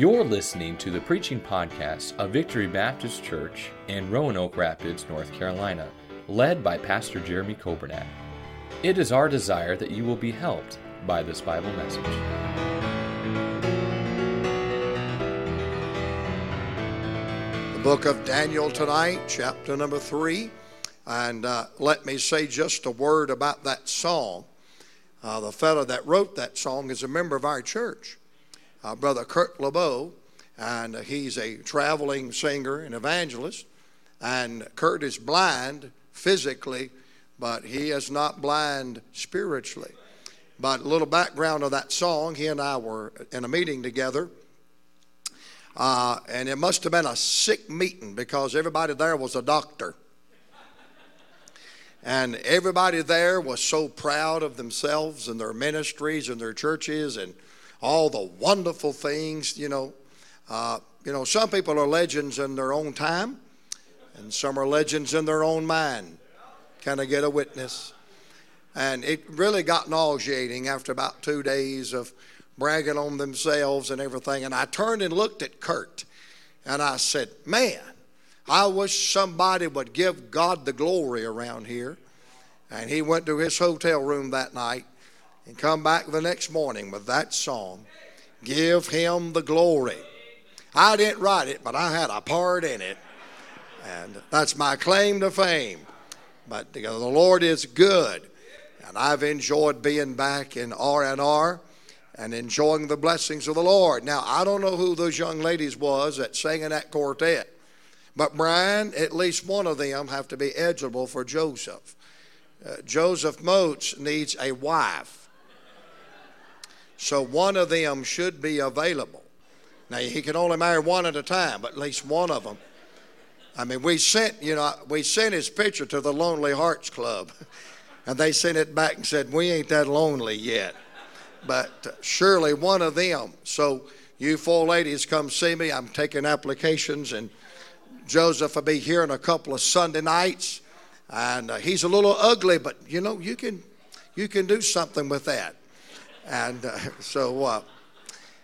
You're listening to the preaching podcast of Victory Baptist Church in Roanoke Rapids, North Carolina, led by Pastor Jeremy Coburnack. It is our desire that you will be helped by this Bible message. The book of Daniel tonight, chapter number three. And uh, let me say just a word about that song. Uh, the fellow that wrote that song is a member of our church, uh, Brother Kurt LeBeau, and he's a traveling singer and evangelist. And Kurt is blind physically, but he is not blind spiritually. But a little background of that song he and I were in a meeting together. Uh, and it must have been a sick meeting because everybody there was a doctor. And everybody there was so proud of themselves and their ministries and their churches and all the wonderful things, you know. Uh, you know, some people are legends in their own time, and some are legends in their own mind. Can I get a witness? And it really got nauseating after about two days of bragging on themselves and everything. And I turned and looked at Kurt, and I said, Man, I wish somebody would give God the glory around here. And he went to his hotel room that night and come back the next morning with that song, Give Him the Glory. I didn't write it, but I had a part in it. And that's my claim to fame. But the Lord is good. And I've enjoyed being back in R&R and enjoying the blessings of the Lord. Now, I don't know who those young ladies was that sang in that quartet. But Brian, at least one of them have to be eligible for Joseph. Uh, Joseph Moats needs a wife. So one of them should be available. Now, he can only marry one at a time, but at least one of them. I mean, we sent, you know, we sent his picture to the Lonely Hearts Club, and they sent it back and said, We ain't that lonely yet. But surely one of them. So, you four ladies come see me. I'm taking applications, and Joseph will be here in a couple of Sunday nights. And uh, he's a little ugly, but you know, you can, you can do something with that. And uh, so, uh,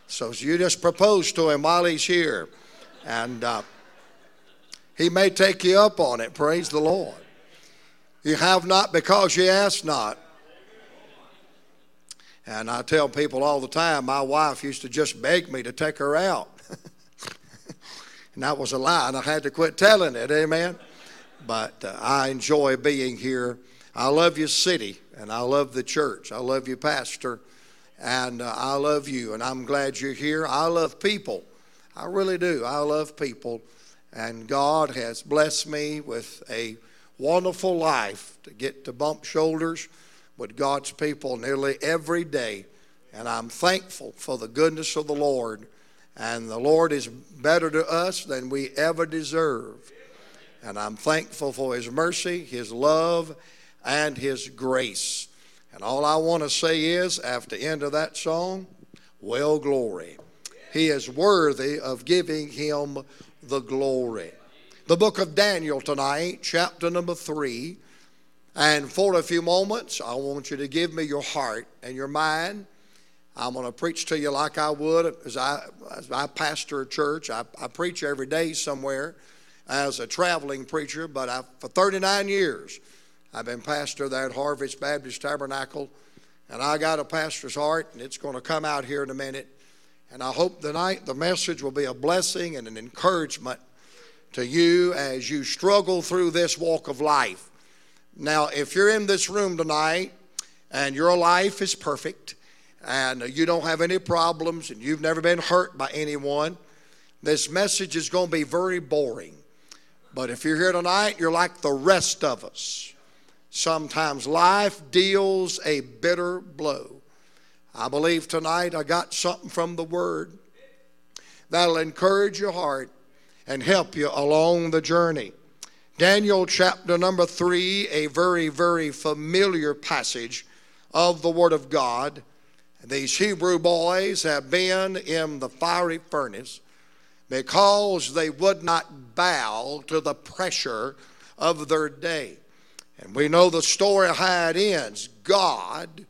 so you just propose to him while he's here. And uh, he may take you up on it. Praise the Lord. You have not because you ask not. And I tell people all the time, my wife used to just beg me to take her out. and that was a lie, and I had to quit telling it. Amen. But uh, I enjoy being here. I love your city, and I love the church. I love you, Pastor, and uh, I love you, and I'm glad you're here. I love people. I really do. I love people. And God has blessed me with a wonderful life to get to bump shoulders with God's people nearly every day. And I'm thankful for the goodness of the Lord. And the Lord is better to us than we ever deserve. And I'm thankful for His mercy, His love, and His grace. And all I want to say is, after the end of that song, well, glory. He is worthy of giving Him the glory. The book of Daniel tonight, chapter number three. And for a few moments, I want you to give me your heart and your mind. I'm going to preach to you like I would as I, as I pastor a church. I, I preach every day somewhere as a traveling preacher, but I, for 39 years, I've been pastor there at Harvest Baptist Tabernacle. And I got a pastor's heart, and it's going to come out here in a minute. And I hope tonight the message will be a blessing and an encouragement to you as you struggle through this walk of life. Now, if you're in this room tonight and your life is perfect and you don't have any problems and you've never been hurt by anyone, this message is going to be very boring. But if you're here tonight, you're like the rest of us. Sometimes life deals a bitter blow. I believe tonight I got something from the Word that'll encourage your heart and help you along the journey. Daniel chapter number three, a very, very familiar passage of the Word of God. These Hebrew boys have been in the fiery furnace because they would not bow to the pressure of their day. And we know the story how it ends God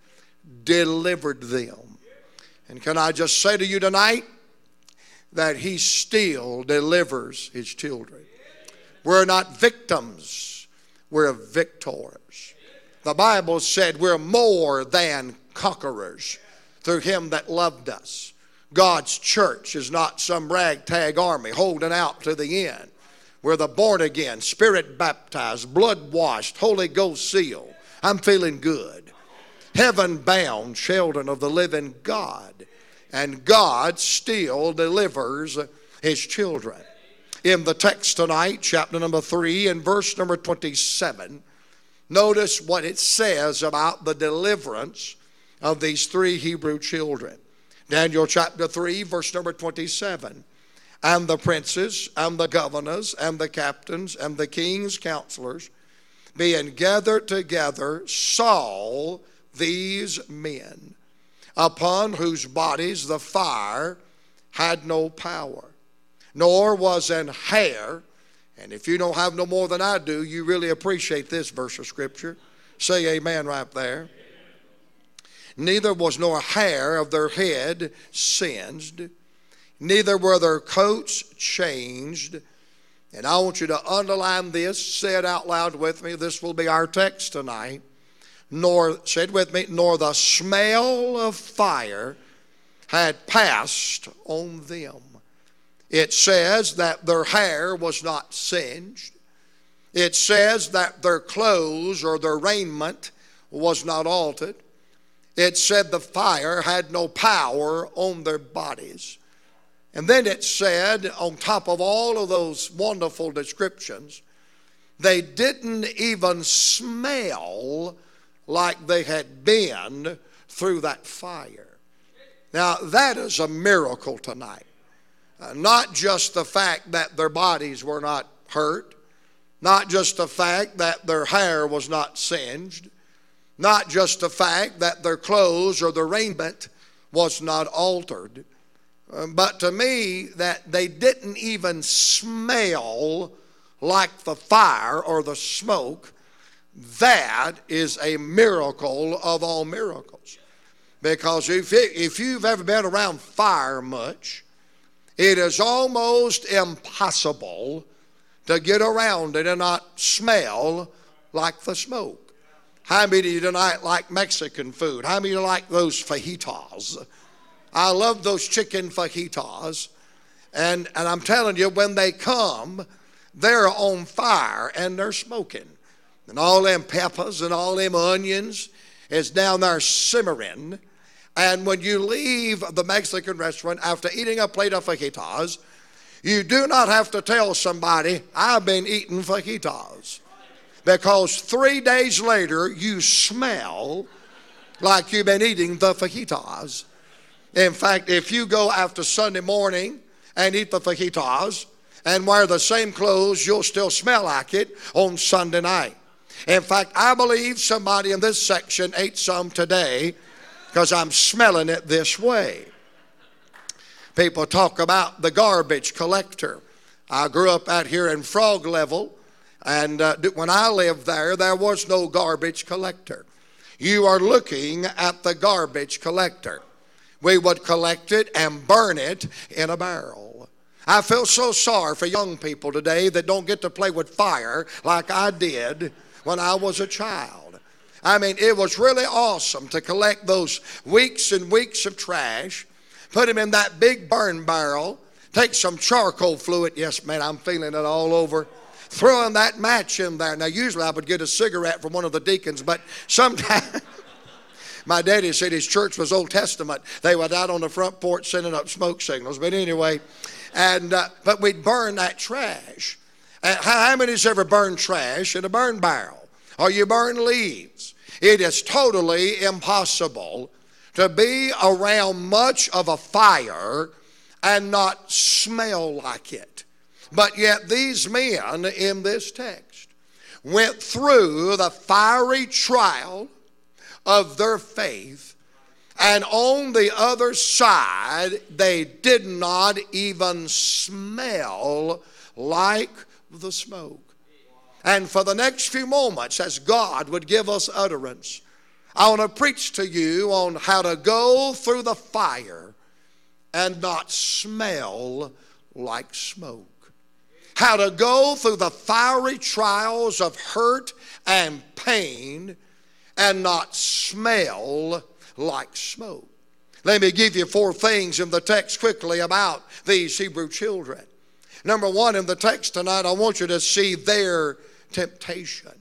delivered them. And can I just say to you tonight that He still delivers His children. We're not victims, we're victors. The Bible said we're more than conquerors through Him that loved us. God's church is not some ragtag army holding out to the end. We're the born again, spirit baptized, blood washed, Holy Ghost sealed. I'm feeling good. Heaven bound children of the living God. And God still delivers his children. In the text tonight, chapter number 3 and verse number 27, notice what it says about the deliverance of these three Hebrew children. Daniel chapter 3, verse number 27 and the princes and the governors and the captains and the king's counselors, being gathered together, saw these men, upon whose bodies the fire had no power, nor was an hair. And if you don't have no more than I do, you really appreciate this verse of Scripture. Say amen right there. Neither was nor hair of their head singed neither were their coats changed. And I want you to underline this, say it out loud with me. This will be our text tonight. Nor, say it with me, nor the smell of fire had passed on them. It says that their hair was not singed. It says that their clothes or their raiment was not altered. It said the fire had no power on their bodies. And then it said, on top of all of those wonderful descriptions, they didn't even smell like they had been through that fire. Now, that is a miracle tonight. Uh, not just the fact that their bodies were not hurt, not just the fact that their hair was not singed, not just the fact that their clothes or their raiment was not altered Um, but to me, that they didn't even smell like the fire or the smoke, that is a miracle of all miracles. Because if, it, if you've ever been around fire much, it is almost impossible to get around it and not smell like the smoke. How many of you tonight like Mexican food? How many of you like those fajitas? I love those chicken fajitas. And, and I'm telling you, when they come, they're on fire and they're smoking. And all them peppers and all them onions is down there simmering. And when you leave the Mexican restaurant after eating a plate of fajitas, you do not have to tell somebody, I've been eating fajitas. Because three days later, you smell like you've been eating the fajitas. In fact, if you go after Sunday morning and eat the fajitas and wear the same clothes, you'll still smell like it on Sunday night. In fact, I believe somebody in this section ate some today because I'm smelling it this way. People talk about the garbage collector. I grew up out here in Frog Level, and uh, when I lived there, there was no garbage collector. You are looking at the garbage collector we would collect it and burn it in a barrel. I feel so sorry for young people today that don't get to play with fire like I did when I was a child. I mean, it was really awesome to collect those weeks and weeks of trash, put them in that big burn barrel, take some charcoal fluid. Yes, man, I'm feeling it all over. Throwing that match in there. Now, usually I would get a cigarette from one of the deacons, but sometimes. My daddy said his church was Old Testament. They were out on the front porch sending up smoke signals. But anyway, and uh, but we'd burn that trash. Uh, how, how many's ever burned trash in a burn barrel? Or you burn leaves? It is totally impossible to be around much of a fire and not smell like it. But yet, these men in this text went through the fiery trial of their faith. And on the other side, they did not even smell like the smoke. And for the next few moments, as God would give us utterance, I want to preach to you on how to go through the fire and not smell like smoke. How to go through the fiery trials of hurt and pain and not smell like smoke. Let me give you four things in the text quickly about these Hebrew children. Number one, in the text tonight, I want you to see their temptation.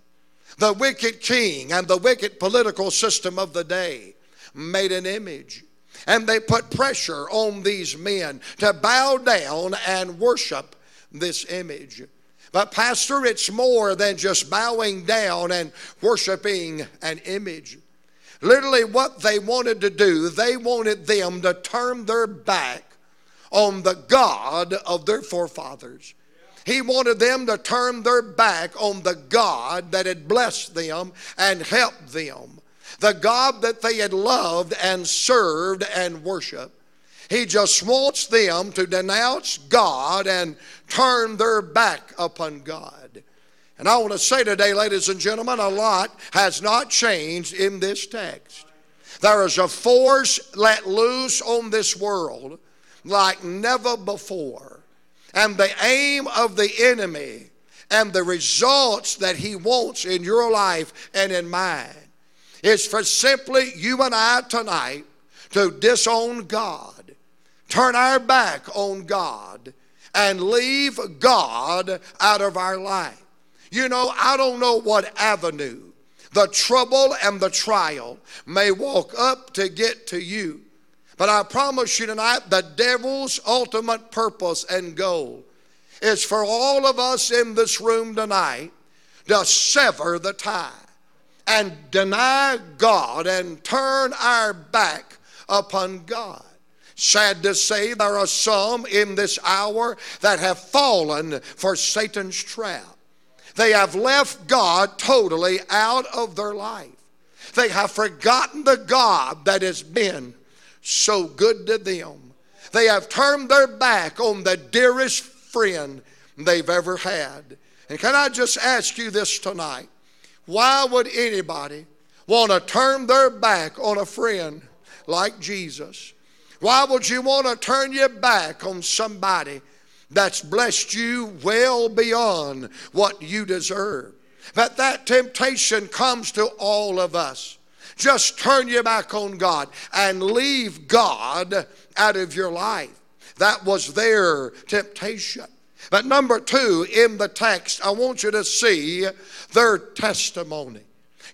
The wicked king and the wicked political system of the day made an image. And they put pressure on these men to bow down and worship this image. But, Pastor, it's more than just bowing down and worshiping an image. Literally, what they wanted to do, they wanted them to turn their back on the God of their forefathers. He wanted them to turn their back on the God that had blessed them and helped them, the God that they had loved and served and worshiped. He just wants them to denounce God and turn their back upon God. And I want to say today, ladies and gentlemen, a lot has not changed in this text. There is a force let loose on this world like never before. And the aim of the enemy and the results that he wants in your life and in mine is for simply you and I tonight to disown God, turn our back on God, and leave God out of our life. You know, I don't know what avenue the trouble and the trial may walk up to get to you. But I promise you tonight, the devil's ultimate purpose and goal is for all of us in this room tonight to sever the tie and deny God and turn our back upon God. Sad to say, there are some in this hour that have fallen for Satan's trap. They have left God totally out of their life. They have forgotten the God that has been so good to them. They have turned their back on the dearest friend they've ever had. And can I just ask you this tonight? Why would anybody want to turn their back on a friend like Jesus? Why would you want to turn your back on somebody that's blessed you well beyond what you deserve? But that temptation comes to all of us. Just turn your back on God and leave God out of your life. That was their temptation. But number two, in the text, I want you to see their testimony.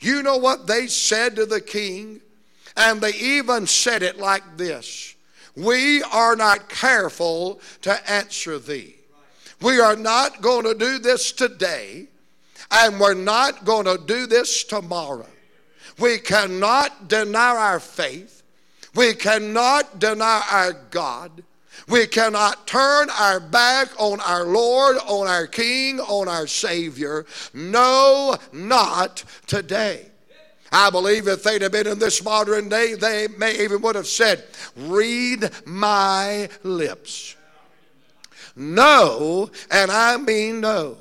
You know what they said to the king? And they even said it like this We are not careful to answer thee. We are not going to do this today, and we're not going to do this tomorrow. We cannot deny our faith. We cannot deny our God. We cannot turn our back on our Lord, on our King, on our Savior. No, not today. I believe if they'd have been in this modern day, they may even would have said, Read my lips. No, and I mean no.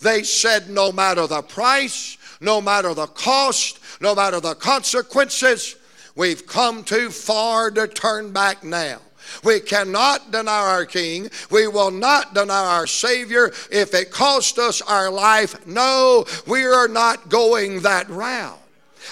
They said, No matter the price, no matter the cost, no matter the consequences, we've come too far to turn back now. We cannot deny our King. We will not deny our Savior if it cost us our life. No, we are not going that route.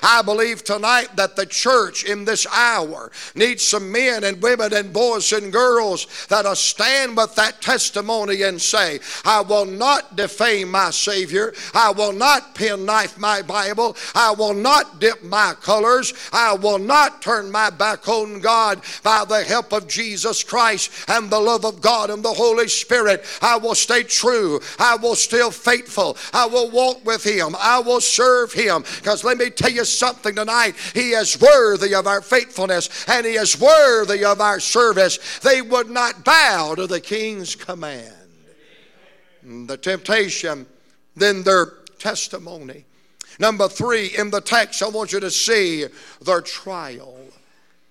I believe tonight that the church in this hour needs some men and women and boys and girls that'll stand with that testimony and say, I will not defame my Savior. I will not penknife my Bible. I will not dip my colors. I will not turn my back on God by the help of Jesus Christ and the love of God and the Holy Spirit. I will stay true. I will still faithful. I will walk with Him. I will serve Him. Because let me tell you something tonight. He is worthy of our faithfulness and He is worthy of our service. They would not bow to the king's command. The temptation, then their testimony. Number three, in the text, I want you to see their trial.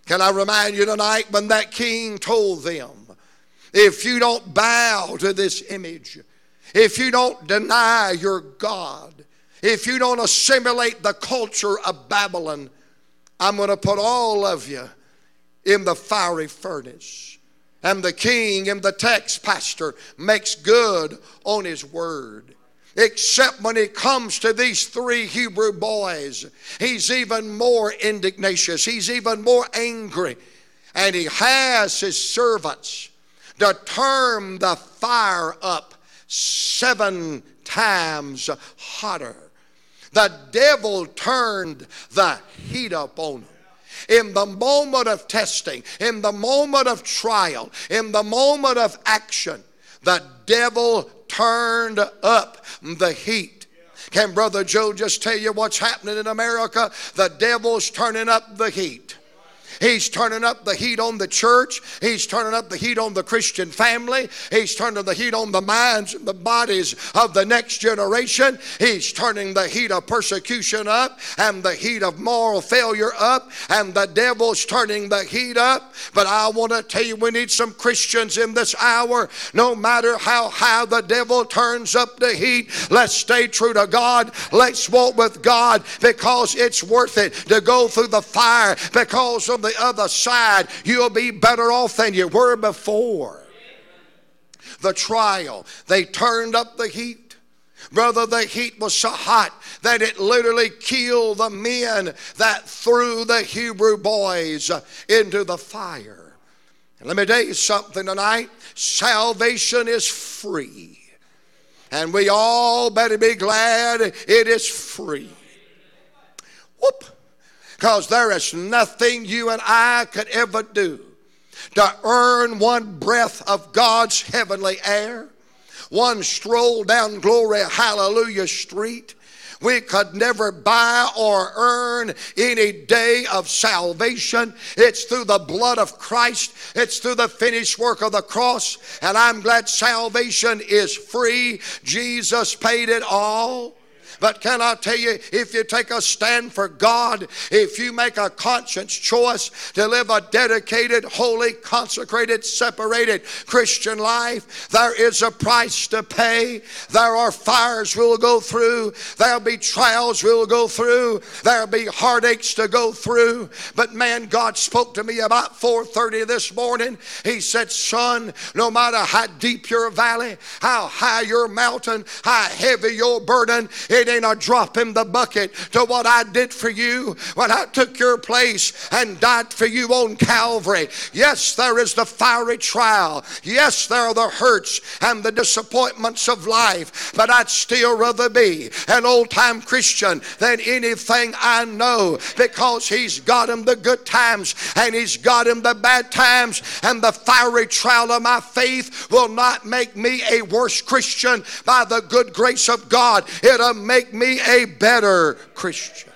Can I remind you tonight when that king told them, if you don't bow to this image, if you don't deny your God, if you don't assimilate the culture of Babylon, I'm going to put all of you in the fiery furnace. And the king in the text, pastor, makes good on his word. Except when it comes to these three Hebrew boys, he's even more indignatious. He's even more angry. And he has his servants to turn the fire up seven times hotter. The devil turned the heat up on them in the moment of testing, in the moment of trial, in the moment of action, the devil turned up the heat. Can Brother Joe just tell you what's happening in America? The devil's turning up the heat. He's turning up the heat on the church. He's turning up the heat on the Christian family. He's turning the heat on the minds and the bodies of the next generation. He's turning the heat of persecution up and the heat of moral failure up, and the devil's turning the heat up. But I want to tell you, we need some Christians in this hour. No matter how high the devil turns up the heat, let's stay true to God. Let's walk with God because it's worth it to go through the fire because of the the other side, you'll be better off than you were before. The trial, they turned up the heat. Brother, the heat was so hot that it literally killed the men that threw the Hebrew boys into the fire. And let me tell you something tonight salvation is free. And we all better be glad it is free. Whoop. Because there is nothing you and I could ever do to earn one breath of God's heavenly air, one stroll down Glory Hallelujah Street. We could never buy or earn any day of salvation. It's through the blood of Christ, it's through the finished work of the cross. And I'm glad salvation is free. Jesus paid it all. But can I tell you, if you take a stand for God, if you make a conscience choice to live a dedicated, holy, consecrated, separated Christian life, there is a price to pay. There are fires we'll go through. There'll be trials we'll go through. There'll be heartaches to go through. But man, God spoke to me about 4:30 this morning. He said, "Son, no matter how deep your valley, how high your mountain, how heavy your burden, it it ain't a drop in the bucket to what I did for you when I took your place and died for you on Calvary. Yes, there is the fiery trial. Yes, there are the hurts and the disappointments of life, but I'd still rather be an old time Christian than anything I know because He's got him the good times and He's got him the bad times, and the fiery trial of my faith will not make me a worse Christian by the good grace of God. It'll make make me a better Christian.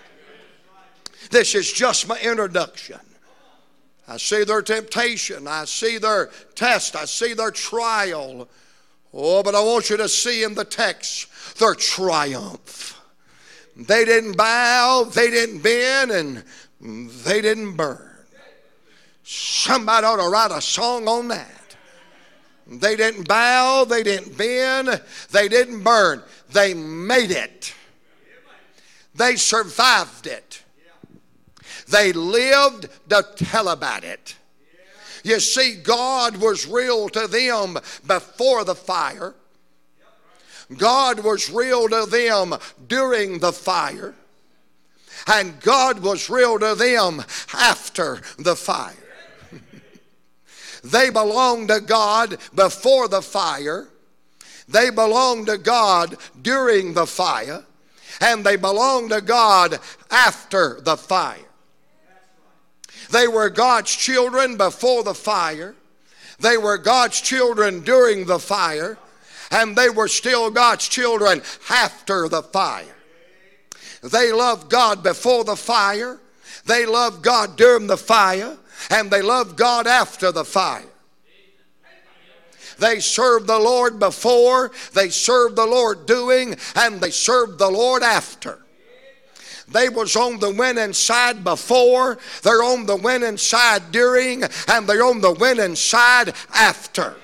This is just my introduction. I see their temptation, I see their test, I see their trial. Oh, but I want you to see in the text their triumph. They didn't bow, they didn't bend, and they didn't burn. Somebody ought to write a song on that. They didn't bow, they didn't bend, they didn't burn. They made it. They survived it. They lived to tell about it. You see, God was real to them before the fire. God was real to them during the fire. And God was real to them after the fire. They belong to God before the fire. They belong to God during the fire, and they belong to God after the fire. They were God's children before the fire, they were God's children during the fire, and they were still God's children after the fire. They loved God before the fire, they loved God during the fire, and they loved God after the fire. They served the Lord before, they served the Lord doing, and they served the Lord after. They was on the winning side before, they're on the winning side during, and they're on the winning side after.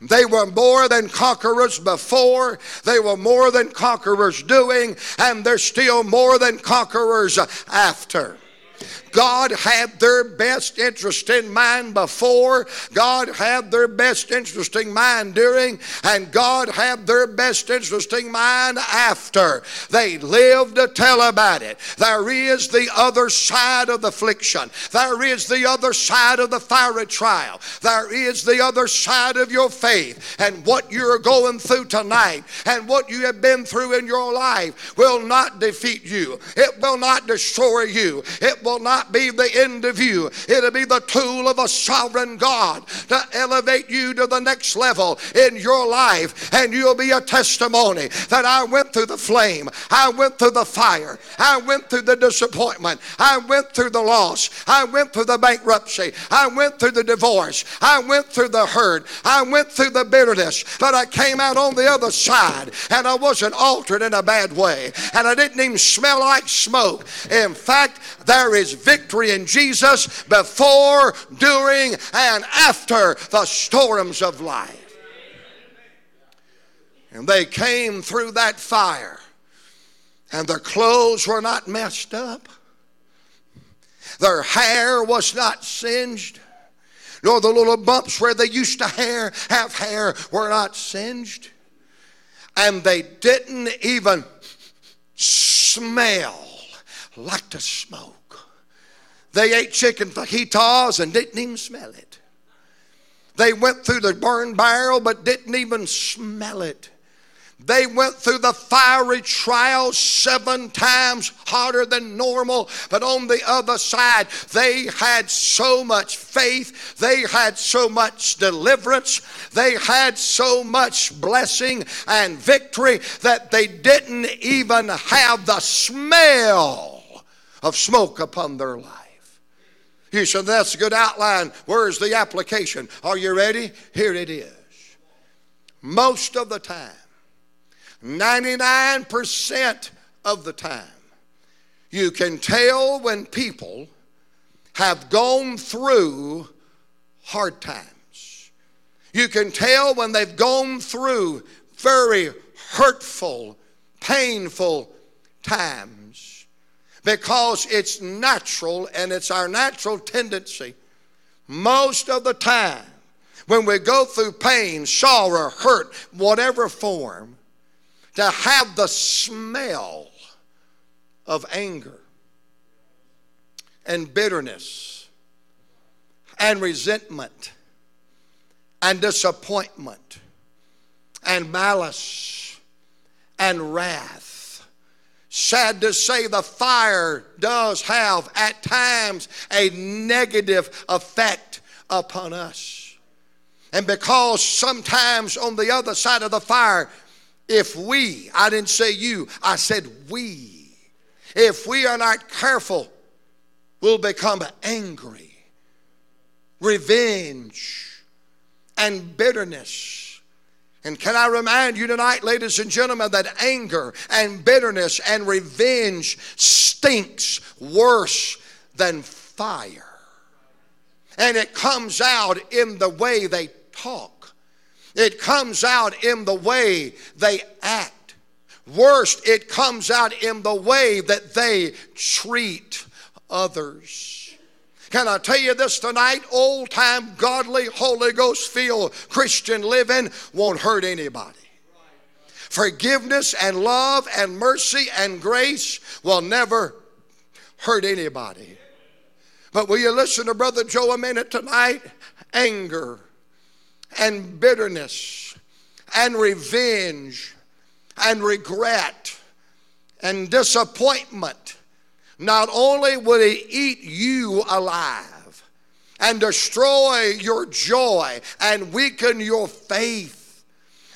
They were more than conquerors before, they were more than conquerors doing, and they're still more than conquerors after. God had their best interest in mind before, God had their best interest in mind during, and God had their best interest in mind after. They lived to tell about it. There is the other side of the affliction, there is the other side of the fiery trial, there is the other side of your faith, and what you're going through tonight and what you have been through in your life will not defeat you, it will not destroy you, it will not be the end of you. It'll be the tool of a sovereign God to elevate you to the next level in your life. And you'll be a testimony that I went through the flame, I went through the fire, I went through the disappointment, I went through the loss, I went through the bankruptcy, I went through the divorce, I went through the hurt, I went through the bitterness, but I came out on the other side and I wasn't altered in a bad way. And I didn't even smell like smoke. In fact, there is victory in Jesus before, during, and after the storms of life. And they came through that fire, and their clothes were not messed up, their hair was not singed. Nor the little bumps where they used to hair, have hair were not singed. And they didn't even smell like the smoke. They ate chicken fajitas and didn't even smell it. They went through the burn barrel but didn't even smell it. They went through the fiery trial seven times harder than normal, but on the other side, they had so much faith, they had so much deliverance, they had so much blessing and victory that they didn't even have the smell of smoke upon their life. You said, That's a good outline. Where's the application? Are you ready? Here it is. Most of the time, 99% of the time, you can tell when people have gone through hard times. You can tell when they've gone through very hurtful, painful times because it's natural and it's our natural tendency. Most of the time when we go through pain, sorrow, hurt, whatever form, to have the smell of anger and bitterness and resentment and disappointment and malice and wrath Sad to say, the fire does have at times a negative effect upon us. And because sometimes on the other side of the fire, if we, I didn't say you, I said we, if we are not careful, we'll become angry, revenge, and bitterness and can I remind you tonight, ladies and gentlemen, that anger and bitterness and revenge stinks worse than fire. And it comes out in the way they talk, it comes out in the way they act. Worst, it comes out in the way that they treat others. Can I tell you this tonight? Old time, godly, Holy Ghost filled Christian living won't hurt anybody. Forgiveness and love and mercy and grace will never hurt anybody. But will you listen to Brother Joe a minute tonight? Anger and bitterness and revenge and regret and disappointment not only will he eat you alive and destroy your joy and weaken your faith,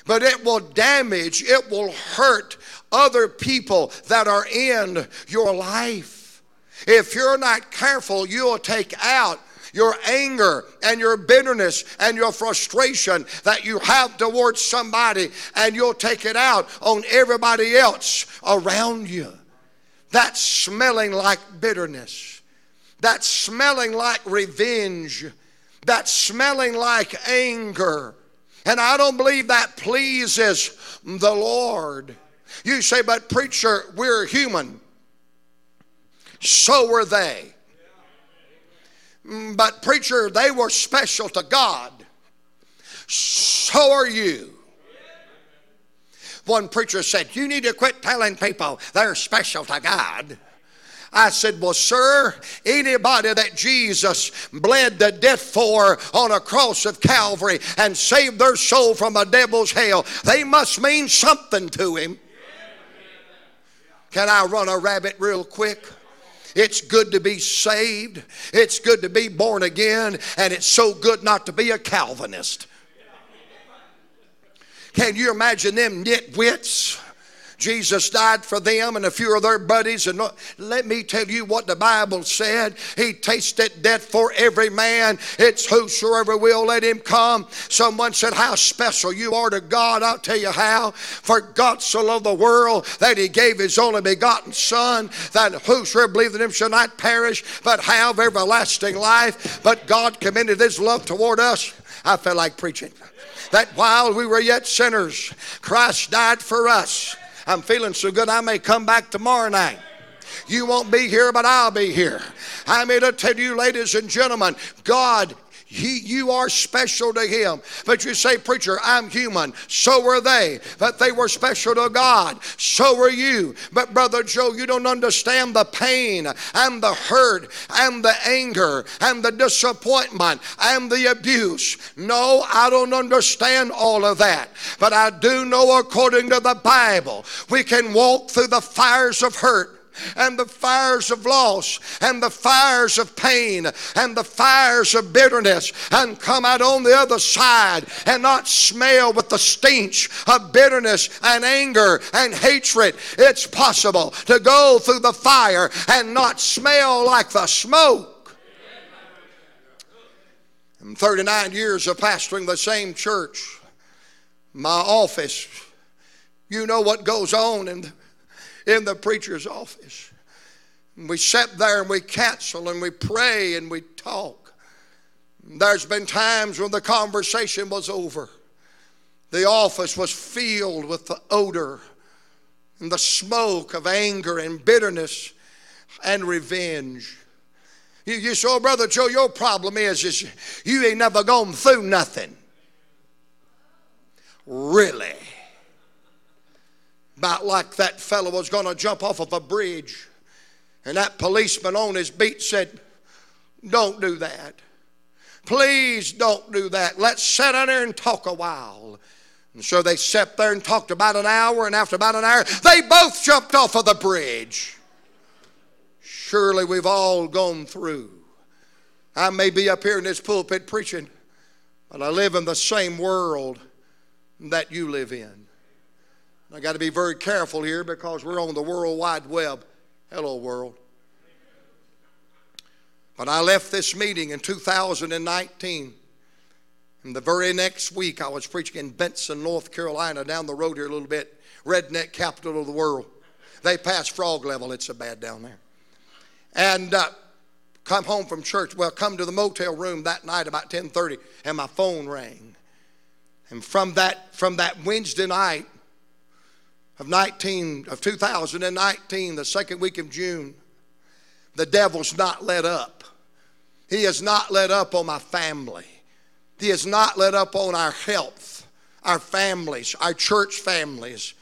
but it will damage, it will hurt other people that are in your life. If you're not careful, you'll take out your anger and your bitterness and your frustration that you have towards somebody, and you'll take it out on everybody else around you. That's smelling like bitterness. That's smelling like revenge. That's smelling like anger. And I don't believe that pleases the Lord. You say, but preacher, we're human. So were they. But, preacher, they were special to God. So are you. One preacher said, You need to quit telling people they're special to God. I said, Well, sir, anybody that Jesus bled to death for on a cross of Calvary and saved their soul from a devil's hell, they must mean something to him. Can I run a rabbit real quick? It's good to be saved. It's good to be born again. And it's so good not to be a Calvinist. Can you imagine them nitwits? Jesus died for them and a few of their buddies. And let me tell you what the Bible said. He tasted death for every man. It's whosoever will let him come. Someone said, How special you are to God. I'll tell you how. For God so loved the world that he gave his only begotten Son, that whosoever believeth in him shall not perish, but have everlasting life. But God commended his love toward us. I felt like preaching. That while we were yet sinners, Christ died for us. I'm feeling so good I may come back tomorrow night. You won't be here, but I'll be here. I'm here to tell you, ladies and gentlemen, God he, you are special to him. But you say, Preacher, I'm human. So were they. But they were special to God. So were you. But Brother Joe, you don't understand the pain and the hurt and the anger and the disappointment and the abuse. No, I don't understand all of that. But I do know, according to the Bible, we can walk through the fires of hurt and the fires of loss and the fires of pain and the fires of bitterness and come out on the other side and not smell with the stench of bitterness and anger and hatred. It's possible to go through the fire and not smell like the smoke. In 39 years of pastoring the same church, my office, you know what goes on in in the preacher's office. And we sit there and we counsel and we pray and we talk. There's been times when the conversation was over. The office was filled with the odor and the smoke of anger and bitterness and revenge. You, you oh, Brother Joe, your problem is, is you ain't never gone through nothing. Really? About like that fellow was going to jump off of a bridge. And that policeman on his beat said, Don't do that. Please don't do that. Let's sit down there and talk a while. And so they sat there and talked about an hour, and after about an hour, they both jumped off of the bridge. Surely we've all gone through. I may be up here in this pulpit preaching, but I live in the same world that you live in. I got to be very careful here because we're on the World Wide Web. Hello, world. But I left this meeting in 2019. And the very next week, I was preaching in Benson, North Carolina, down the road here a little bit, redneck capital of the world. They pass frog level, it's so bad down there. And uh, come home from church. Well, come to the motel room that night about 10:30, and my phone rang. And from that, from that Wednesday night of 19 of 2019, the second week of June, the devil's not let up. He has not let up on my family. He has not let up on our health, our families, our church families.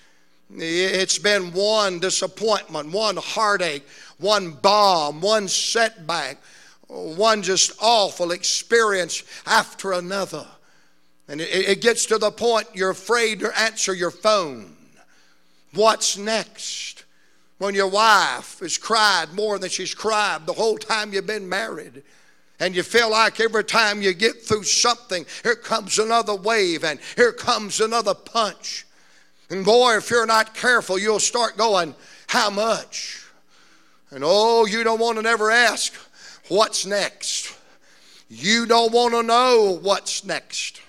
It's been one disappointment, one heartache, one bomb, one setback, one just awful experience after another. And it, gets to the point you're afraid to answer your phone. What's next? When your wife has cried more than she's cried the whole time you've been married. And you feel like every time you get through something, here comes another wave and here comes another punch. And boy, if you're not careful, you'll start going, How much? And oh, you don't want to never ask, What's next? You don't want to know what's next.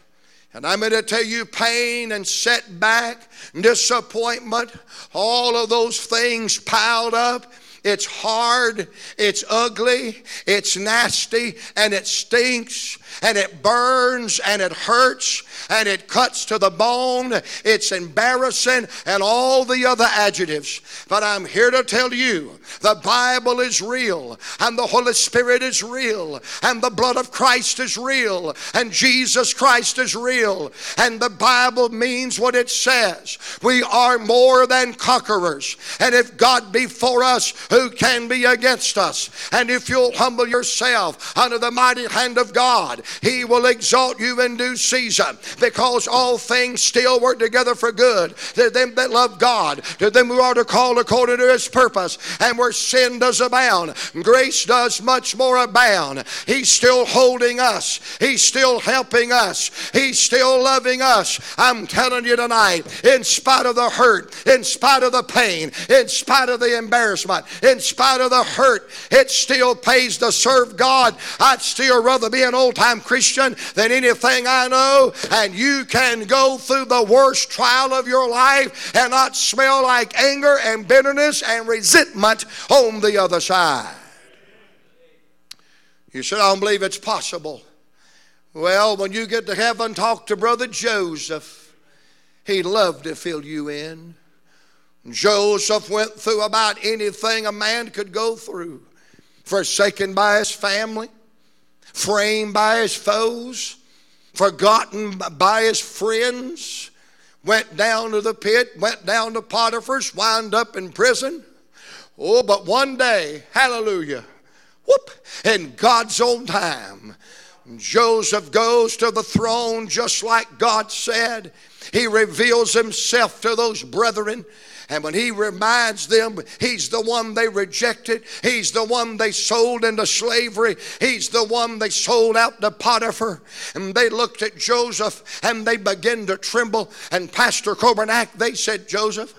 And I'm going to tell you pain and setback, disappointment, all of those things piled up. It's hard, it's ugly, it's nasty, and it stinks, and it burns, and it hurts, and it cuts to the bone. It's embarrassing, and all the other adjectives. But I'm here to tell you the Bible is real, and the Holy Spirit is real, and the blood of Christ is real, and Jesus Christ is real, and the Bible means what it says. We are more than conquerors, and if God be for us, who can be against us? And if you'll humble yourself under the mighty hand of God, He will exalt you in due season because all things still work together for good to them that love God, to them who are to call according to His purpose. And where sin does abound, grace does much more abound. He's still holding us, He's still helping us, He's still loving us. I'm telling you tonight, in spite of the hurt, in spite of the pain, in spite of the embarrassment, in spite of the hurt, it still pays to serve God. I'd still rather be an old time Christian than anything I know. And you can go through the worst trial of your life and not smell like anger and bitterness and resentment on the other side. You said, I don't believe it's possible. Well, when you get to heaven, talk to Brother Joseph. He'd love to fill you in. Joseph went through about anything a man could go through forsaken by his family, framed by his foes, forgotten by his friends, went down to the pit, went down to Potiphar's, wound up in prison. Oh, but one day, hallelujah, whoop, in God's own time, Joseph goes to the throne just like God said. He reveals himself to those brethren. And when he reminds them he's the one they rejected, he's the one they sold into slavery, he's the one they sold out to Potiphar. And they looked at Joseph and they began to tremble. And Pastor Coburnack, they said, Joseph,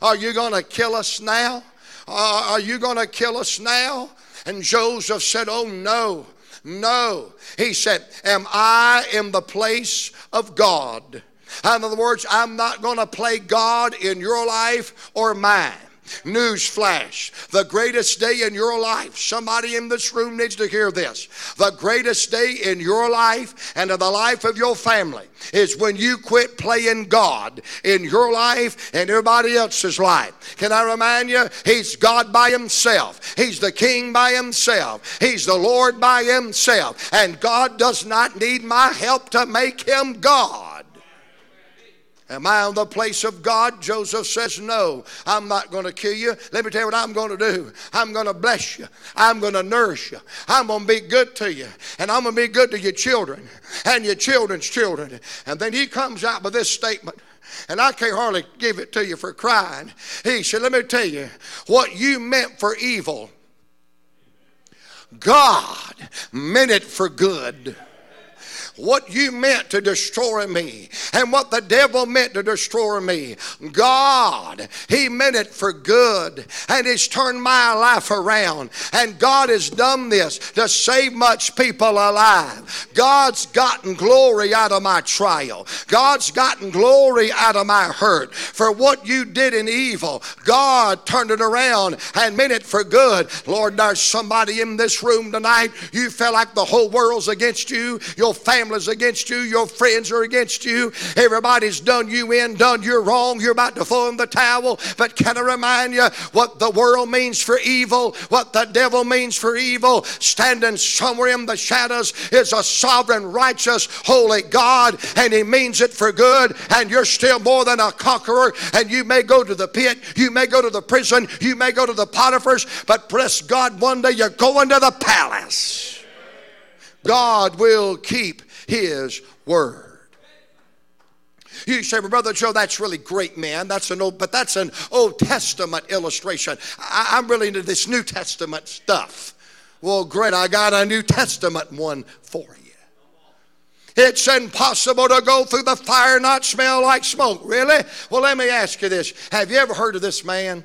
are you going to kill us now? Uh, are you going to kill us now? And Joseph said, Oh, no, no. He said, Am I in the place of God? In other words, I'm not going to play God in your life or mine. News flash. The greatest day in your life, somebody in this room needs to hear this. The greatest day in your life and in the life of your family is when you quit playing God in your life and everybody else's life. Can I remind you? He's God by himself. He's the King by himself. He's the Lord by himself. And God does not need my help to make him God. Am I on the place of God? Joseph says, No, I'm not going to kill you. Let me tell you what I'm going to do. I'm going to bless you. I'm going to nourish you. I'm going to be good to you. And I'm going to be good to your children and your children's children. And then he comes out with this statement. And I can't hardly give it to you for crying. He said, Let me tell you, what you meant for evil, God meant it for good what you meant to destroy me and what the devil meant to destroy me. God, He meant it for good and He's turned my life around. And God has done this to save much people alive. God's gotten glory out of my trial. God's gotten glory out of my hurt. For what you did in evil, God turned it around and meant it for good. Lord, there's somebody in this room tonight. You felt like the whole world's against you. Your family family's against you, your friends are against you, everybody's done you in, done you wrong, you're about to throw in the towel. But can I remind you what the world means for evil, what the devil means for evil? Standing somewhere in the shadows is a sovereign, righteous, holy God, and He means it for good, and you're still more than a conqueror, and you may go to the pit, you may go to the prison, you may go to the Potiphar's, but bless God, one day you're going to the palace. God will keep his word. You say, well, Brother Joe, that's really great, man. That's an old, but that's an Old Testament illustration. I, am really into this New Testament stuff. Well, great, I got a New Testament one for you. It's impossible to go through the fire not smell like smoke. Really? Well, let me ask you this. Have you ever heard of this man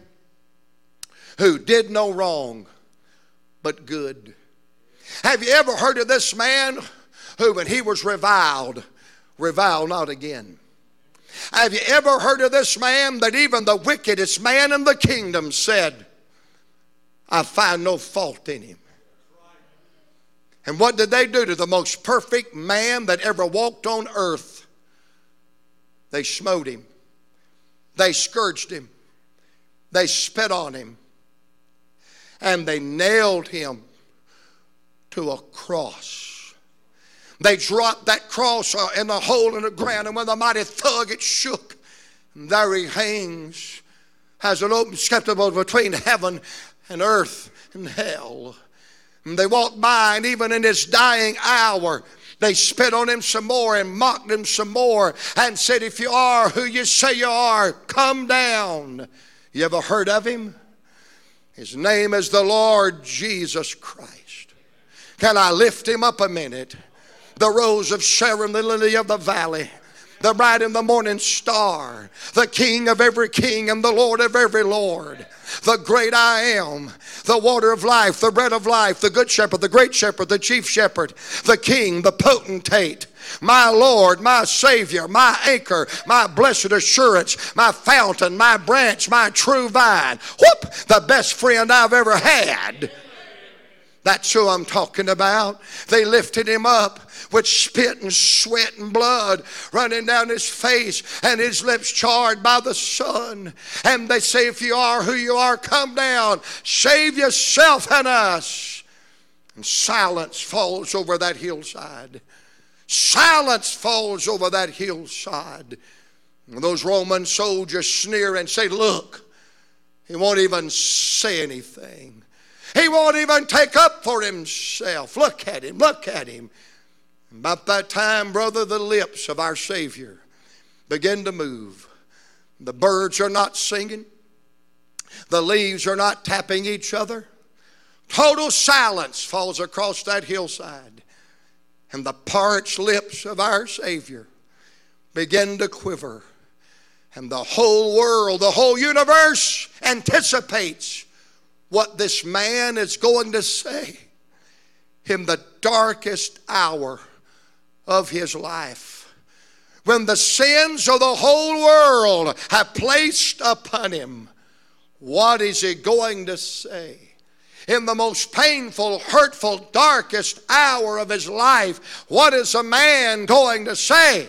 who did no wrong but good? Have you ever heard of this man who, when he was reviled, reviled not again. Have you ever heard of this man that even the wickedest man in the kingdom said, I find no fault in him. And what did they do to the most perfect man that ever walked on earth? They smote him, they scourged him, they spit on him, and they nailed him to a cross. They dropped that cross uh, in the hole in the ground, and with a mighty thug, it shook. And there he hangs, has an open scepter between heaven and earth and hell. And they walked by, and even in his dying hour, they spit on him some more and mocked him some more and said, If you are who you say you are, come down. You ever heard of him? His name is the Lord Jesus Christ. Can I lift him up a minute? The rose of Sharon, the lily of the valley the bright and the morning star, the King of every king and the Lord of every Lord, the great I am, the water of life, the bread of life, the good shepherd, the great shepherd, the chief shepherd, the King, the potentate, my Lord, my Savior, my anchor, my blessed assurance, my fountain, my branch, my true vine. Whoop! The best friend I've ever had. That's who I'm talking about. They lifted him up with spit and sweat and blood running down his face and his lips charred by the sun. And they say, If you are who you are, come down, save yourself and us. And silence falls over that hillside. Silence falls over that hillside. And those Roman soldiers sneer and say, Look, he won't even say anything. He won't even take up for himself. Look at him, look at him. About that time, brother, the lips of our Savior begin to move. The birds are not singing, the leaves are not tapping each other. Total silence falls across that hillside, and the parched lips of our Savior begin to quiver. And the whole world, the whole universe anticipates what this man is going to say in the darkest hour of his life. When the sins of the whole world have placed upon him, what is he going to say? In the most painful, hurtful, darkest hour of his life, what is a man going to say?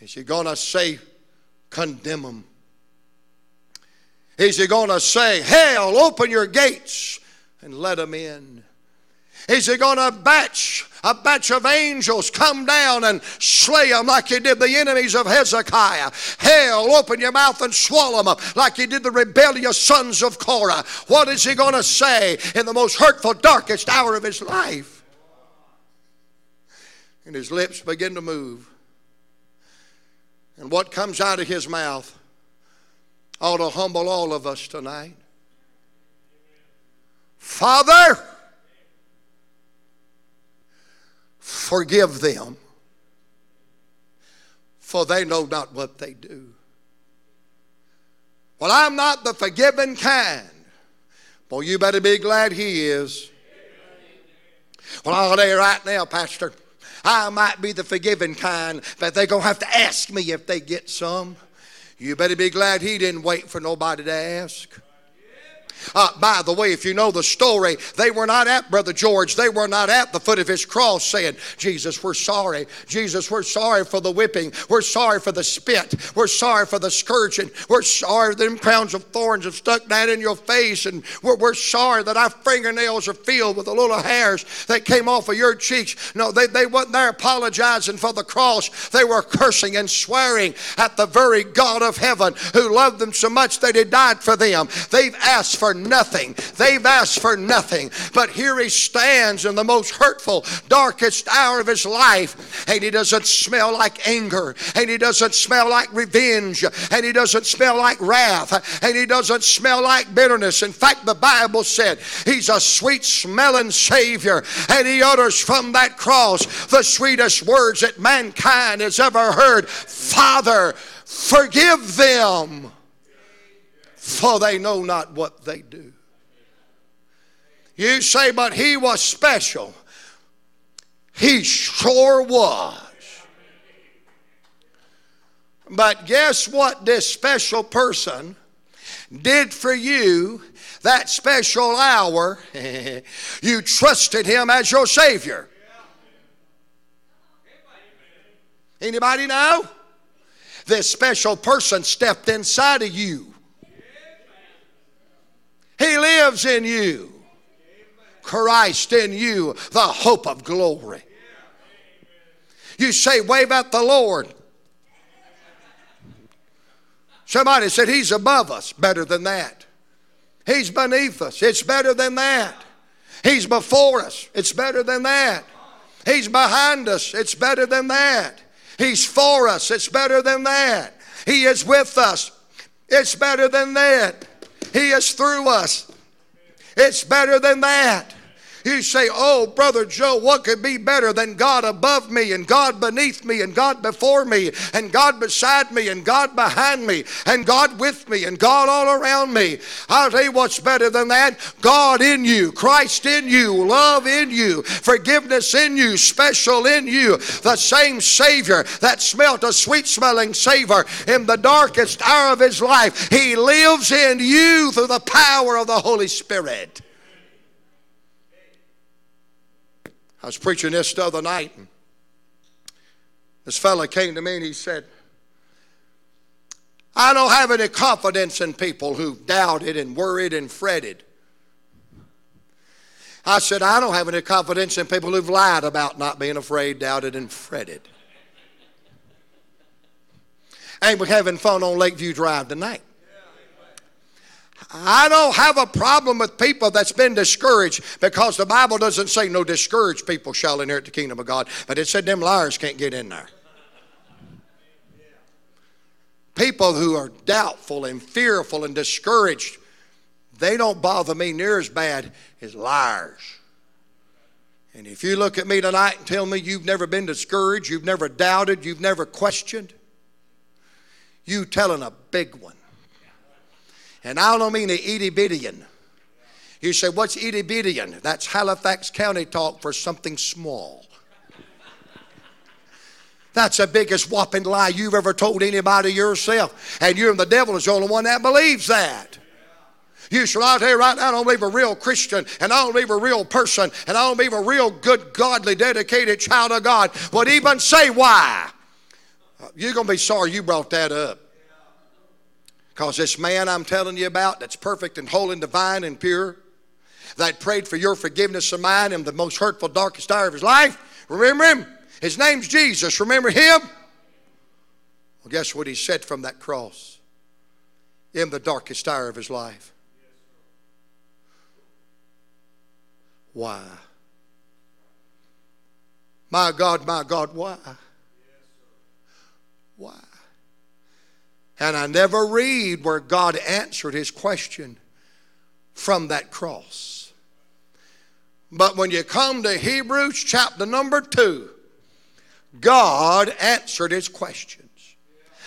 Is he going to say, condemn him? Is he going to say, Hell, open your gates and let them in? Is he going to batch a batch of angels come down and slay them like he did the enemies of Hezekiah? Hell, open your mouth and swallow them like he did the rebellious sons of Korah. What is he going to say in the most hurtful, darkest hour of his life? And his lips begin to move. And what comes out of his mouth ought to humble all of us tonight. Father, Forgive them, for they know not what they do. Well, I'm not the forgiving kind. Well, you better be glad He is. Well, I'll tell you right now, Pastor, I might be the forgiving kind, but they're going to have to ask me if they get some. You better be glad He didn't wait for nobody to ask. Uh, by the way, if you know the story, they were not at Brother George. They were not at the foot of his cross saying, Jesus, we're sorry. Jesus, we're sorry for the whipping. We're sorry for the spit. We're sorry for the scourging. We're sorry them crowns of thorns have stuck down in your face. And we're, we're sorry that our fingernails are filled with the little hairs that came off of your cheeks. No, they, they wasn't there apologizing for the cross. They were cursing and swearing at the very God of heaven who loved them so much that he died for them. They've asked for nothing. They've asked for nothing. But here he stands in the most hurtful, darkest hour of his life, and he doesn't smell like anger, and he doesn't smell like revenge, and he doesn't smell like wrath, and he doesn't smell like bitterness. In fact, the Bible said he's a sweet smelling Savior, and he utters from that cross the sweetest words that mankind has ever heard Father, forgive them for they know not what they do. You say, but he was special. He sure was. But guess what? This special person did for you that special hour you trusted him as your savior anybody know this special person stepped inside of you he lives in you christ in you the hope of glory you say wave at the lord somebody said he's above us better than that He's beneath us. It's better than that. He's before us. It's better than that. He's behind us. It's better than that. He's for us. It's better than that. He is with us. It's better than that. He is through us. It's better than that. You say, Oh, Brother Joe, what could be better than God above me and God beneath me and God before me and God beside me and God behind me and God with me and God all around me? I'll tell you what's better than that God in you, Christ in you, love in you, forgiveness in you, special in you, the same Savior that smelt a sweet smelling savor in the darkest hour of his life. He lives in you through the power of the Holy Spirit. I was preaching this the other night, and this fellow came to me and he said, I don't have any confidence in people who doubted and worried and fretted. I said, I don't have any confidence in people who've lied about not being afraid, doubted, and fretted. Ain't we having fun on Lakeview Drive tonight? I don't have a problem with people that's been discouraged because the Bible doesn't say no discouraged people shall inherit the kingdom of God, but it said them liars can't get in there. People who are doubtful and fearful and discouraged, they don't bother me near as bad as liars. And if you look at me tonight and tell me you've never been discouraged, you've never doubted, you've never questioned, you telling a big one. And I don't mean the itty bitty You say, what's itty bitty That's Halifax County talk for something small. That's the biggest whopping lie you've ever told anybody yourself. And you and the devil is the only one that believes that. You should, I'll tell you right now, I don't believe a real Christian, and I don't believe a real person, and I don't believe a real good, godly, dedicated child of God would even say why. Uh, you're going to be sorry you brought that up. Because this man I'm telling you about that's perfect and holy and divine and pure, that prayed for your forgiveness of mine in the most hurtful, darkest hour of his life, remember him? His name's Jesus. Remember him? Well, guess what he said from that cross in the darkest hour of his life? Why? My God, my God, why? Why? And I never read where God answered his question from that cross. But when you come to Hebrews chapter number 2, God answered his questions.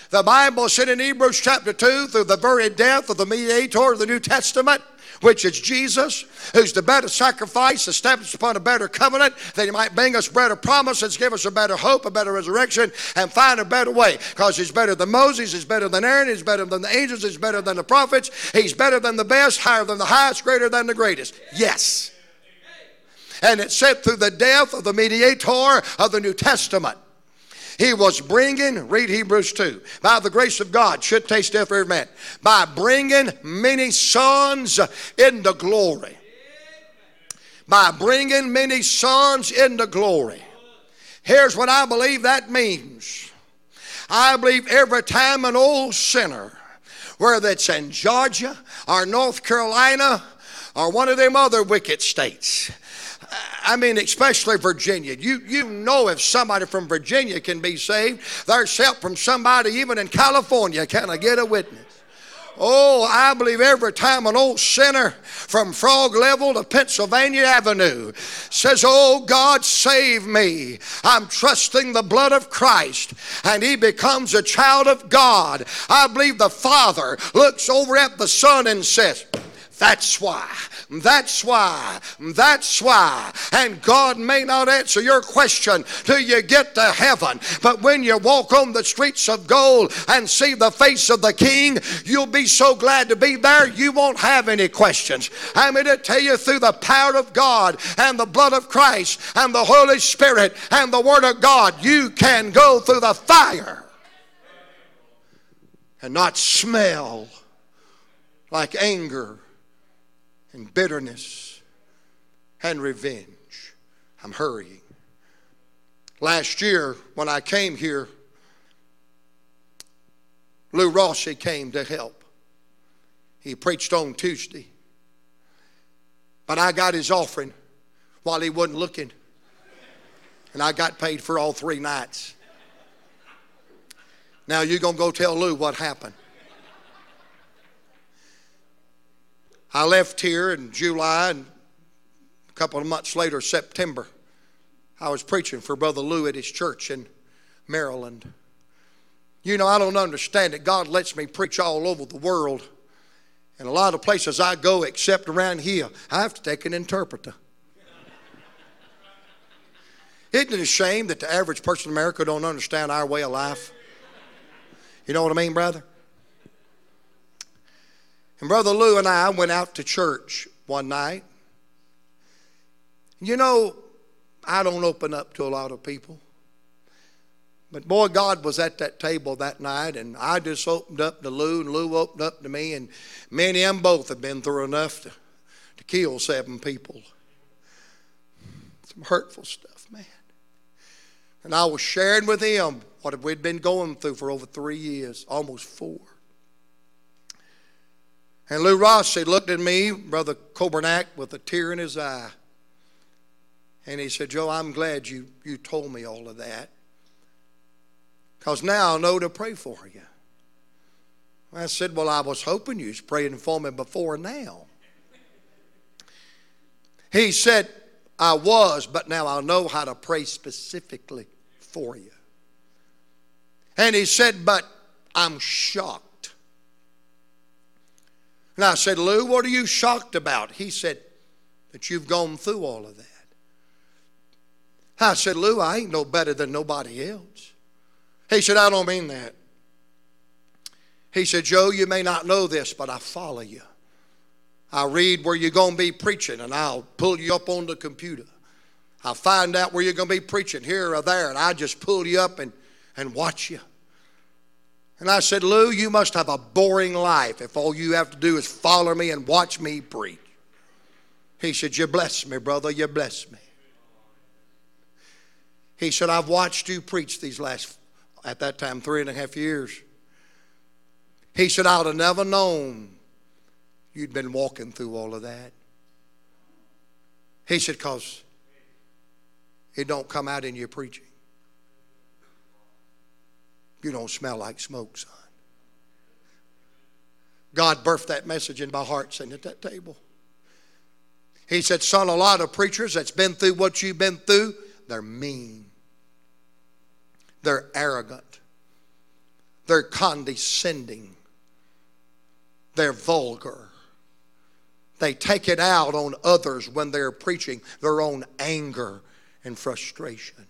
The Bible said in Hebrews chapter 2, through the very death of the mediator of the New Testament, which is Jesus, who's the better sacrifice established upon a better covenant, that he might bring us better promises, give us a better hope, a better resurrection, and find a better way. Because he's better than Moses, he's better than Aaron, he's better than the angels, he's better than the prophets, he's better than the best, higher than the highest, greater than the greatest. Yes. And it said through the death of the mediator of the New Testament he was bringing, read Hebrews 2, by the grace of God, should taste death for every man, by bringing many sons into glory. By bringing many sons into glory. Here's what I believe that means. I believe every time an old sinner, whether it's in Georgia or North Carolina or one of them other wicked states, I mean, especially Virginia. You, you know if somebody from Virginia can be saved, there's help from somebody even in California. Can I get a witness? Oh, I believe every time an old sinner from Frog Level to Pennsylvania Avenue says, Oh God, save me. I'm trusting the blood of Christ, and he becomes a child of God. I believe the Father looks over at the Son and says, That's why. That's why. That's why. And God may not answer your question till you get to heaven. But when you walk on the streets of gold and see the face of the King, you'll be so glad to be there you won't have any questions. I'm going to tell you through the power of God and the blood of Christ and the Holy Spirit and the Word of God, you can go through the fire and not smell like anger and bitterness and revenge. I'm hurrying. Last year, when I came here, Lou Rossi came to help. He preached on Tuesday. But I got his offering while he wasn't looking. And I got paid for all three nights. Now you're going to go tell Lou what happened. I left here in July, and a couple of months later, September, I was preaching for Brother Lou at his church in Maryland. You know, I don't understand it. God lets me preach all over the world. And a lot of places I go, except around here, I have to take an interpreter. Isn't it a shame that the average person in America don't understand our way of life? You know what I mean, brother? And Brother Lou and I went out to church one night. You know, I don't open up to a lot of people. But boy, God was at that table that night, and I just opened up to Lou, and Lou opened up to me, and me and him both have been through enough to, to kill seven people. Some hurtful stuff, man. And I was sharing with him what we'd been going through for over three years, almost four. And Lou Rossi looked at me, Brother Coburnack, with a tear in his eye. And he said, Joe, I'm glad you, you told me all of that. Because now I know to pray for you. I said, Well, I was hoping you was praying for me before now. He said, I was, but now I know how to pray specifically for you. And he said, But I'm shocked and I said, Lou, what are you shocked about? He said, that you've gone through all of that. I said, Lou, I ain't no better than nobody else. He said, I don't mean that. He said, Joe, you may not know this, but I follow you. I read where you're going to be preaching, and I'll pull you up on the computer. I'll find out where you're going to be preaching here or there, and I just pull you up and, and watch you. And I said, Lou, you must have a boring life if all you have to do is follow me and watch me preach. He said, You bless me, brother, you bless me. He said, I've watched you preach these last, at that time, three and a half years. He said, I'd have never known you'd been walking through all of that. He said, because it don't come out in your preaching. You don't smell like smoke, son. God birthed that message in my heart sitting at that table. He said, Son, a lot of preachers that's been through what you've been through, they're mean. They're arrogant. They're condescending. They're vulgar. They take it out on others when they're preaching their own anger and frustration.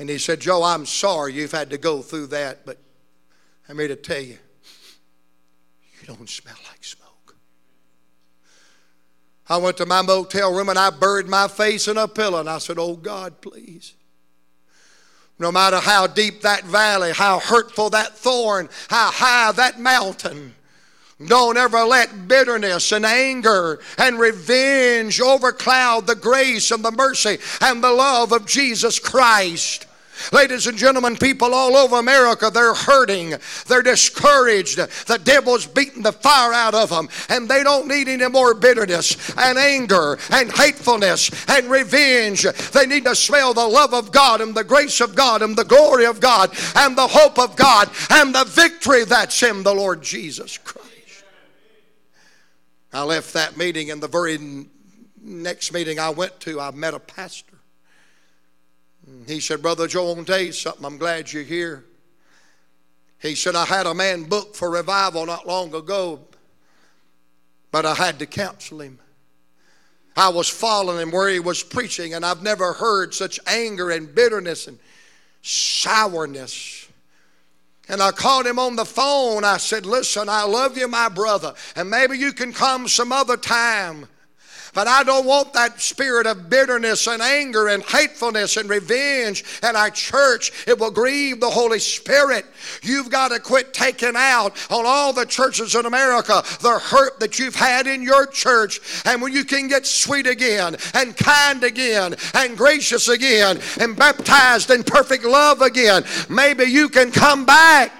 And he said, Joe, I'm sorry you've had to go through that, but I'm here to tell you, you don't smell like smoke. I went to my motel room and I buried my face in a pillow and I said, Oh God, please. No matter how deep that valley, how hurtful that thorn, how high that mountain, don't ever let bitterness and anger and revenge overcloud the grace and the mercy and the love of Jesus Christ. Ladies and gentlemen, people all over America, they're hurting. They're discouraged. The devil's beating the fire out of them. And they don't need any more bitterness and anger and hatefulness and revenge. They need to smell the love of God and the grace of God and the glory of God and the hope of God and the victory that's in the Lord Jesus Christ. I left that meeting, and the very next meeting I went to, I met a pastor. He said, Brother Joe, I want to tell you something. I'm glad you're here. He said, I had a man booked for revival not long ago. But I had to counsel him. I was following him where he was preaching, and I've never heard such anger and bitterness and sourness. And I called him on the phone. I said, Listen, I love you, my brother, and maybe you can come some other time. But I don't want that spirit of bitterness and anger and hatefulness and revenge in our church. It will grieve the Holy Spirit. You've got to quit taking out on all the churches in America the hurt that you've had in your church. And when you can get sweet again and kind again and gracious again and baptized in perfect love again, maybe you can come back.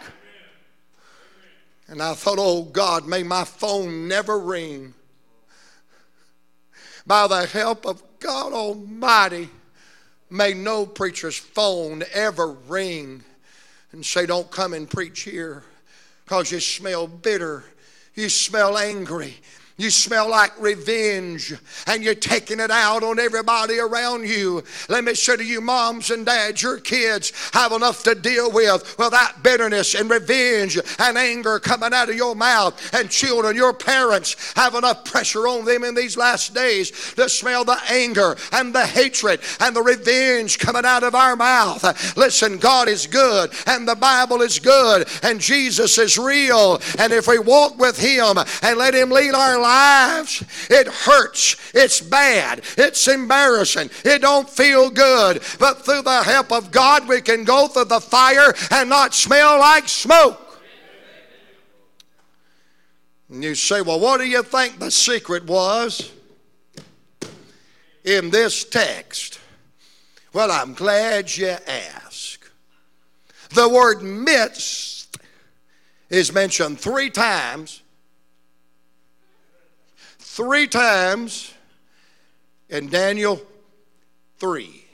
And I thought, oh God, may my phone never ring by the help of God Almighty, may no preacher's phone ever ring and say, Don't come and preach here because you smell bitter, you smell angry, you smell like revenge and you're taking it out on everybody around you. Let me say to you, moms and dads, your kids have enough to deal with without bitterness and revenge and anger coming out of your mouth. And children, your parents have enough pressure on them in these last days to smell the anger and the hatred and the revenge coming out of our mouth. Listen, God is good and the Bible is good and Jesus is real. And if we walk with Him and let Him lead our lives, lives, it hurts. It's bad. It's embarrassing. It don't feel good. But through the help of God, we can go through the fire and not smell like smoke. And you say, well, what do you think the secret was in this text? Well, I'm glad you asked. The word midst is mentioned three times three times in Daniel 3.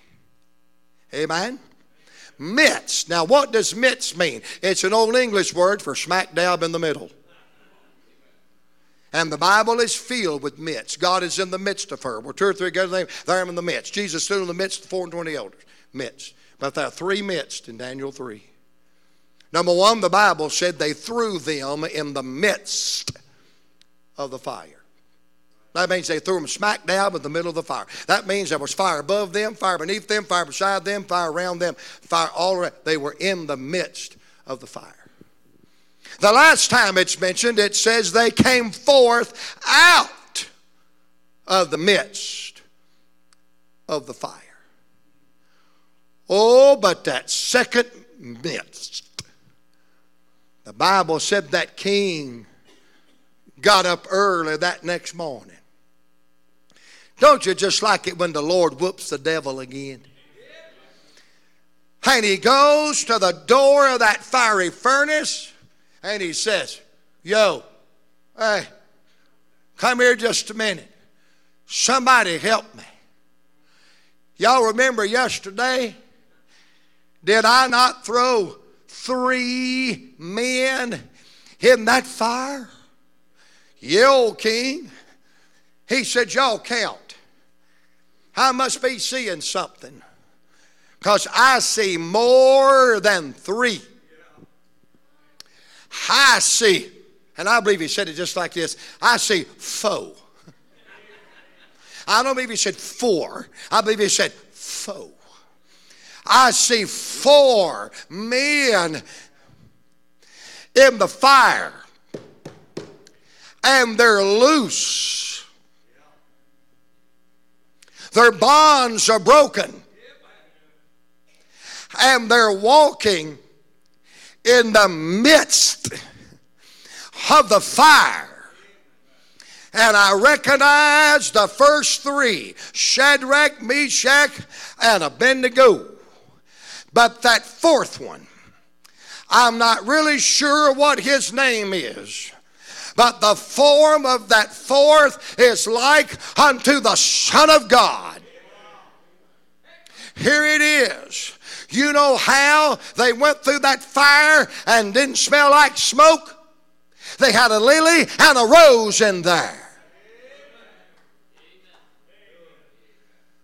Amen? Midst. Now, what does midst mean? It's an old English word for smack dab in the middle. And the Bible is filled with midst. God is in the midst of her. Where two or three gather, there I'm in the midst. Jesus stood in the midst of four and twenty elders. Midst. But there are three midst in Daniel 3. Number one, the Bible said they threw them in the midst of the fire. That means they threw them smack dab in the middle of the fire. That means there was fire above them, fire beneath them, fire beside them, fire around them, fire all around. They were in the midst of the fire. The last time it's mentioned, it says they came forth out of the midst of the fire. Oh, but that second midst. The Bible said that king got up early that next morning don't you just like it when the Lord whoops the devil again? And he goes to the door of that fiery furnace and he says, Yo, hey, come here just a minute. Somebody help me. Y'all remember yesterday? Did I not throw three men in that fire? Old king. He said, Y'all count. I must be seeing something because I see more than three. I see, and I believe he said it just like this I see foe. I don't believe he said four, I believe he said foe. I see four men in the fire, and they're loose their bonds are broken. And they're walking in the midst of the fire. And I recognize the first three Shadrach, Meshach, and Abednego. But that fourth one, I'm not really sure what his name is. But the form of that fourth is like unto the Son of God. Here it is. You know how they went through that fire and didn't smell like smoke? They had a lily and a rose in there.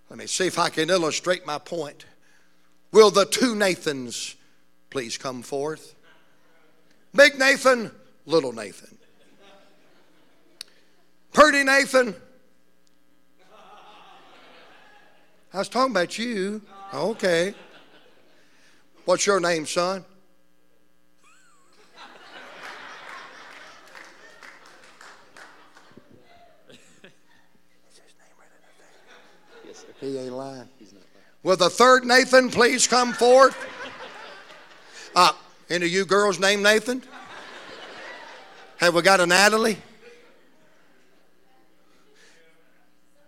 Let me see if I can illustrate my point. Will the two Nathans please come forth? Big Nathan, little Nathan. Purdy Nathan. I was talking about you. Okay. What's your name, son? He ain't lying. Will the third Nathan please come forth? Uh, any of you girls named Nathan? Have we got a Natalie?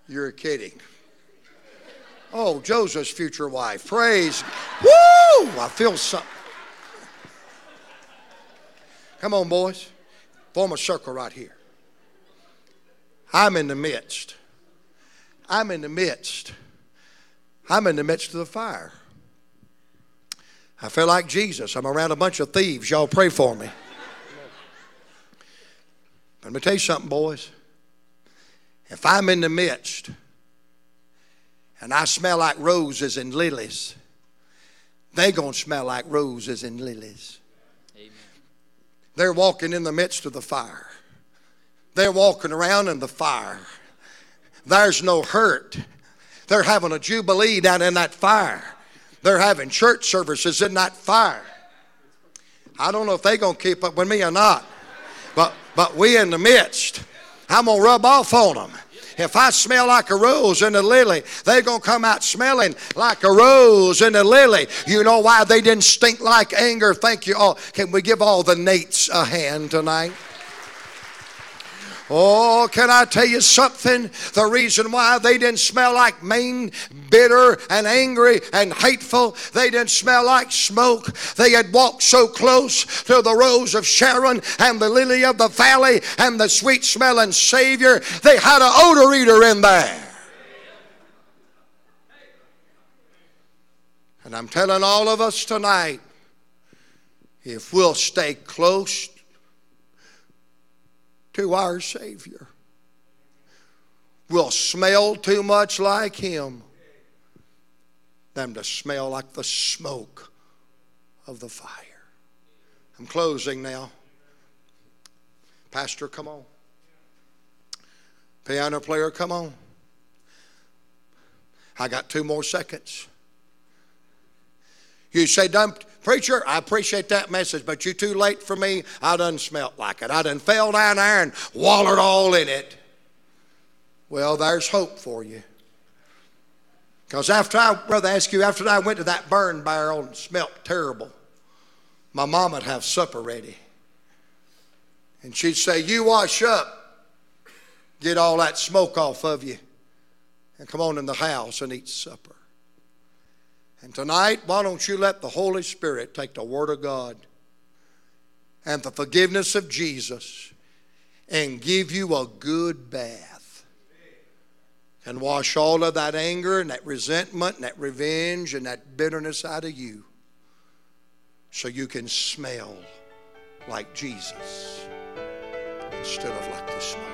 You're kidding. Oh, Joseph's future wife. Praise. Woo! I feel something. Come on, boys. Form a circle right here. I'm in the midst. I'm in the midst. I'm in the midst of the fire. I feel like Jesus. I'm around a bunch of thieves. Y'all pray for me. Let me tell you something, boys. If I'm in the midst and I smell like roses and lilies, they going to smell like roses and lilies. Amen. They're walking in the midst of the fire. They're walking around in the fire. There's no hurt. They're having a jubilee down in that fire. They're having church services in that fire. I don't know if they're going to keep up with me or not, but, but we in the midst. I'm going to rub off on them. If I smell like a rose and a lily, they're going to come out smelling like a rose and a lily. You know why they didn't stink like anger? Thank you all. Can we give all the Nates a hand tonight? Oh, can I tell you something? The reason why they didn't smell like mean, bitter, and angry and hateful, they didn't smell like smoke. They had walked so close to the rose of Sharon and the lily of the valley and the sweet smelling Savior. They had an odor eater in there. And I'm telling all of us tonight if we'll stay close to our Savior will smell too much like Him than to smell like the smoke of the fire. I'm closing now. Pastor, come on. Piano player, come on. I got two more seconds. You say, Preacher, I appreciate that message, but you're too late for me. I done smelt like it. I done fell down there and wallered all in it. Well, there's hope for you. Because after I, brother, ask you, after I went to that burn barrel and smelt terrible, my mom would have supper ready. And she'd say, You wash up, get all that smoke off of you, and come on in the house and eat supper. And tonight, why don't you let the Holy Spirit take the Word of God and the forgiveness of Jesus and give you a good bath and wash all of that anger and that resentment and that revenge and that bitterness out of you so you can smell like Jesus instead of like the smoke.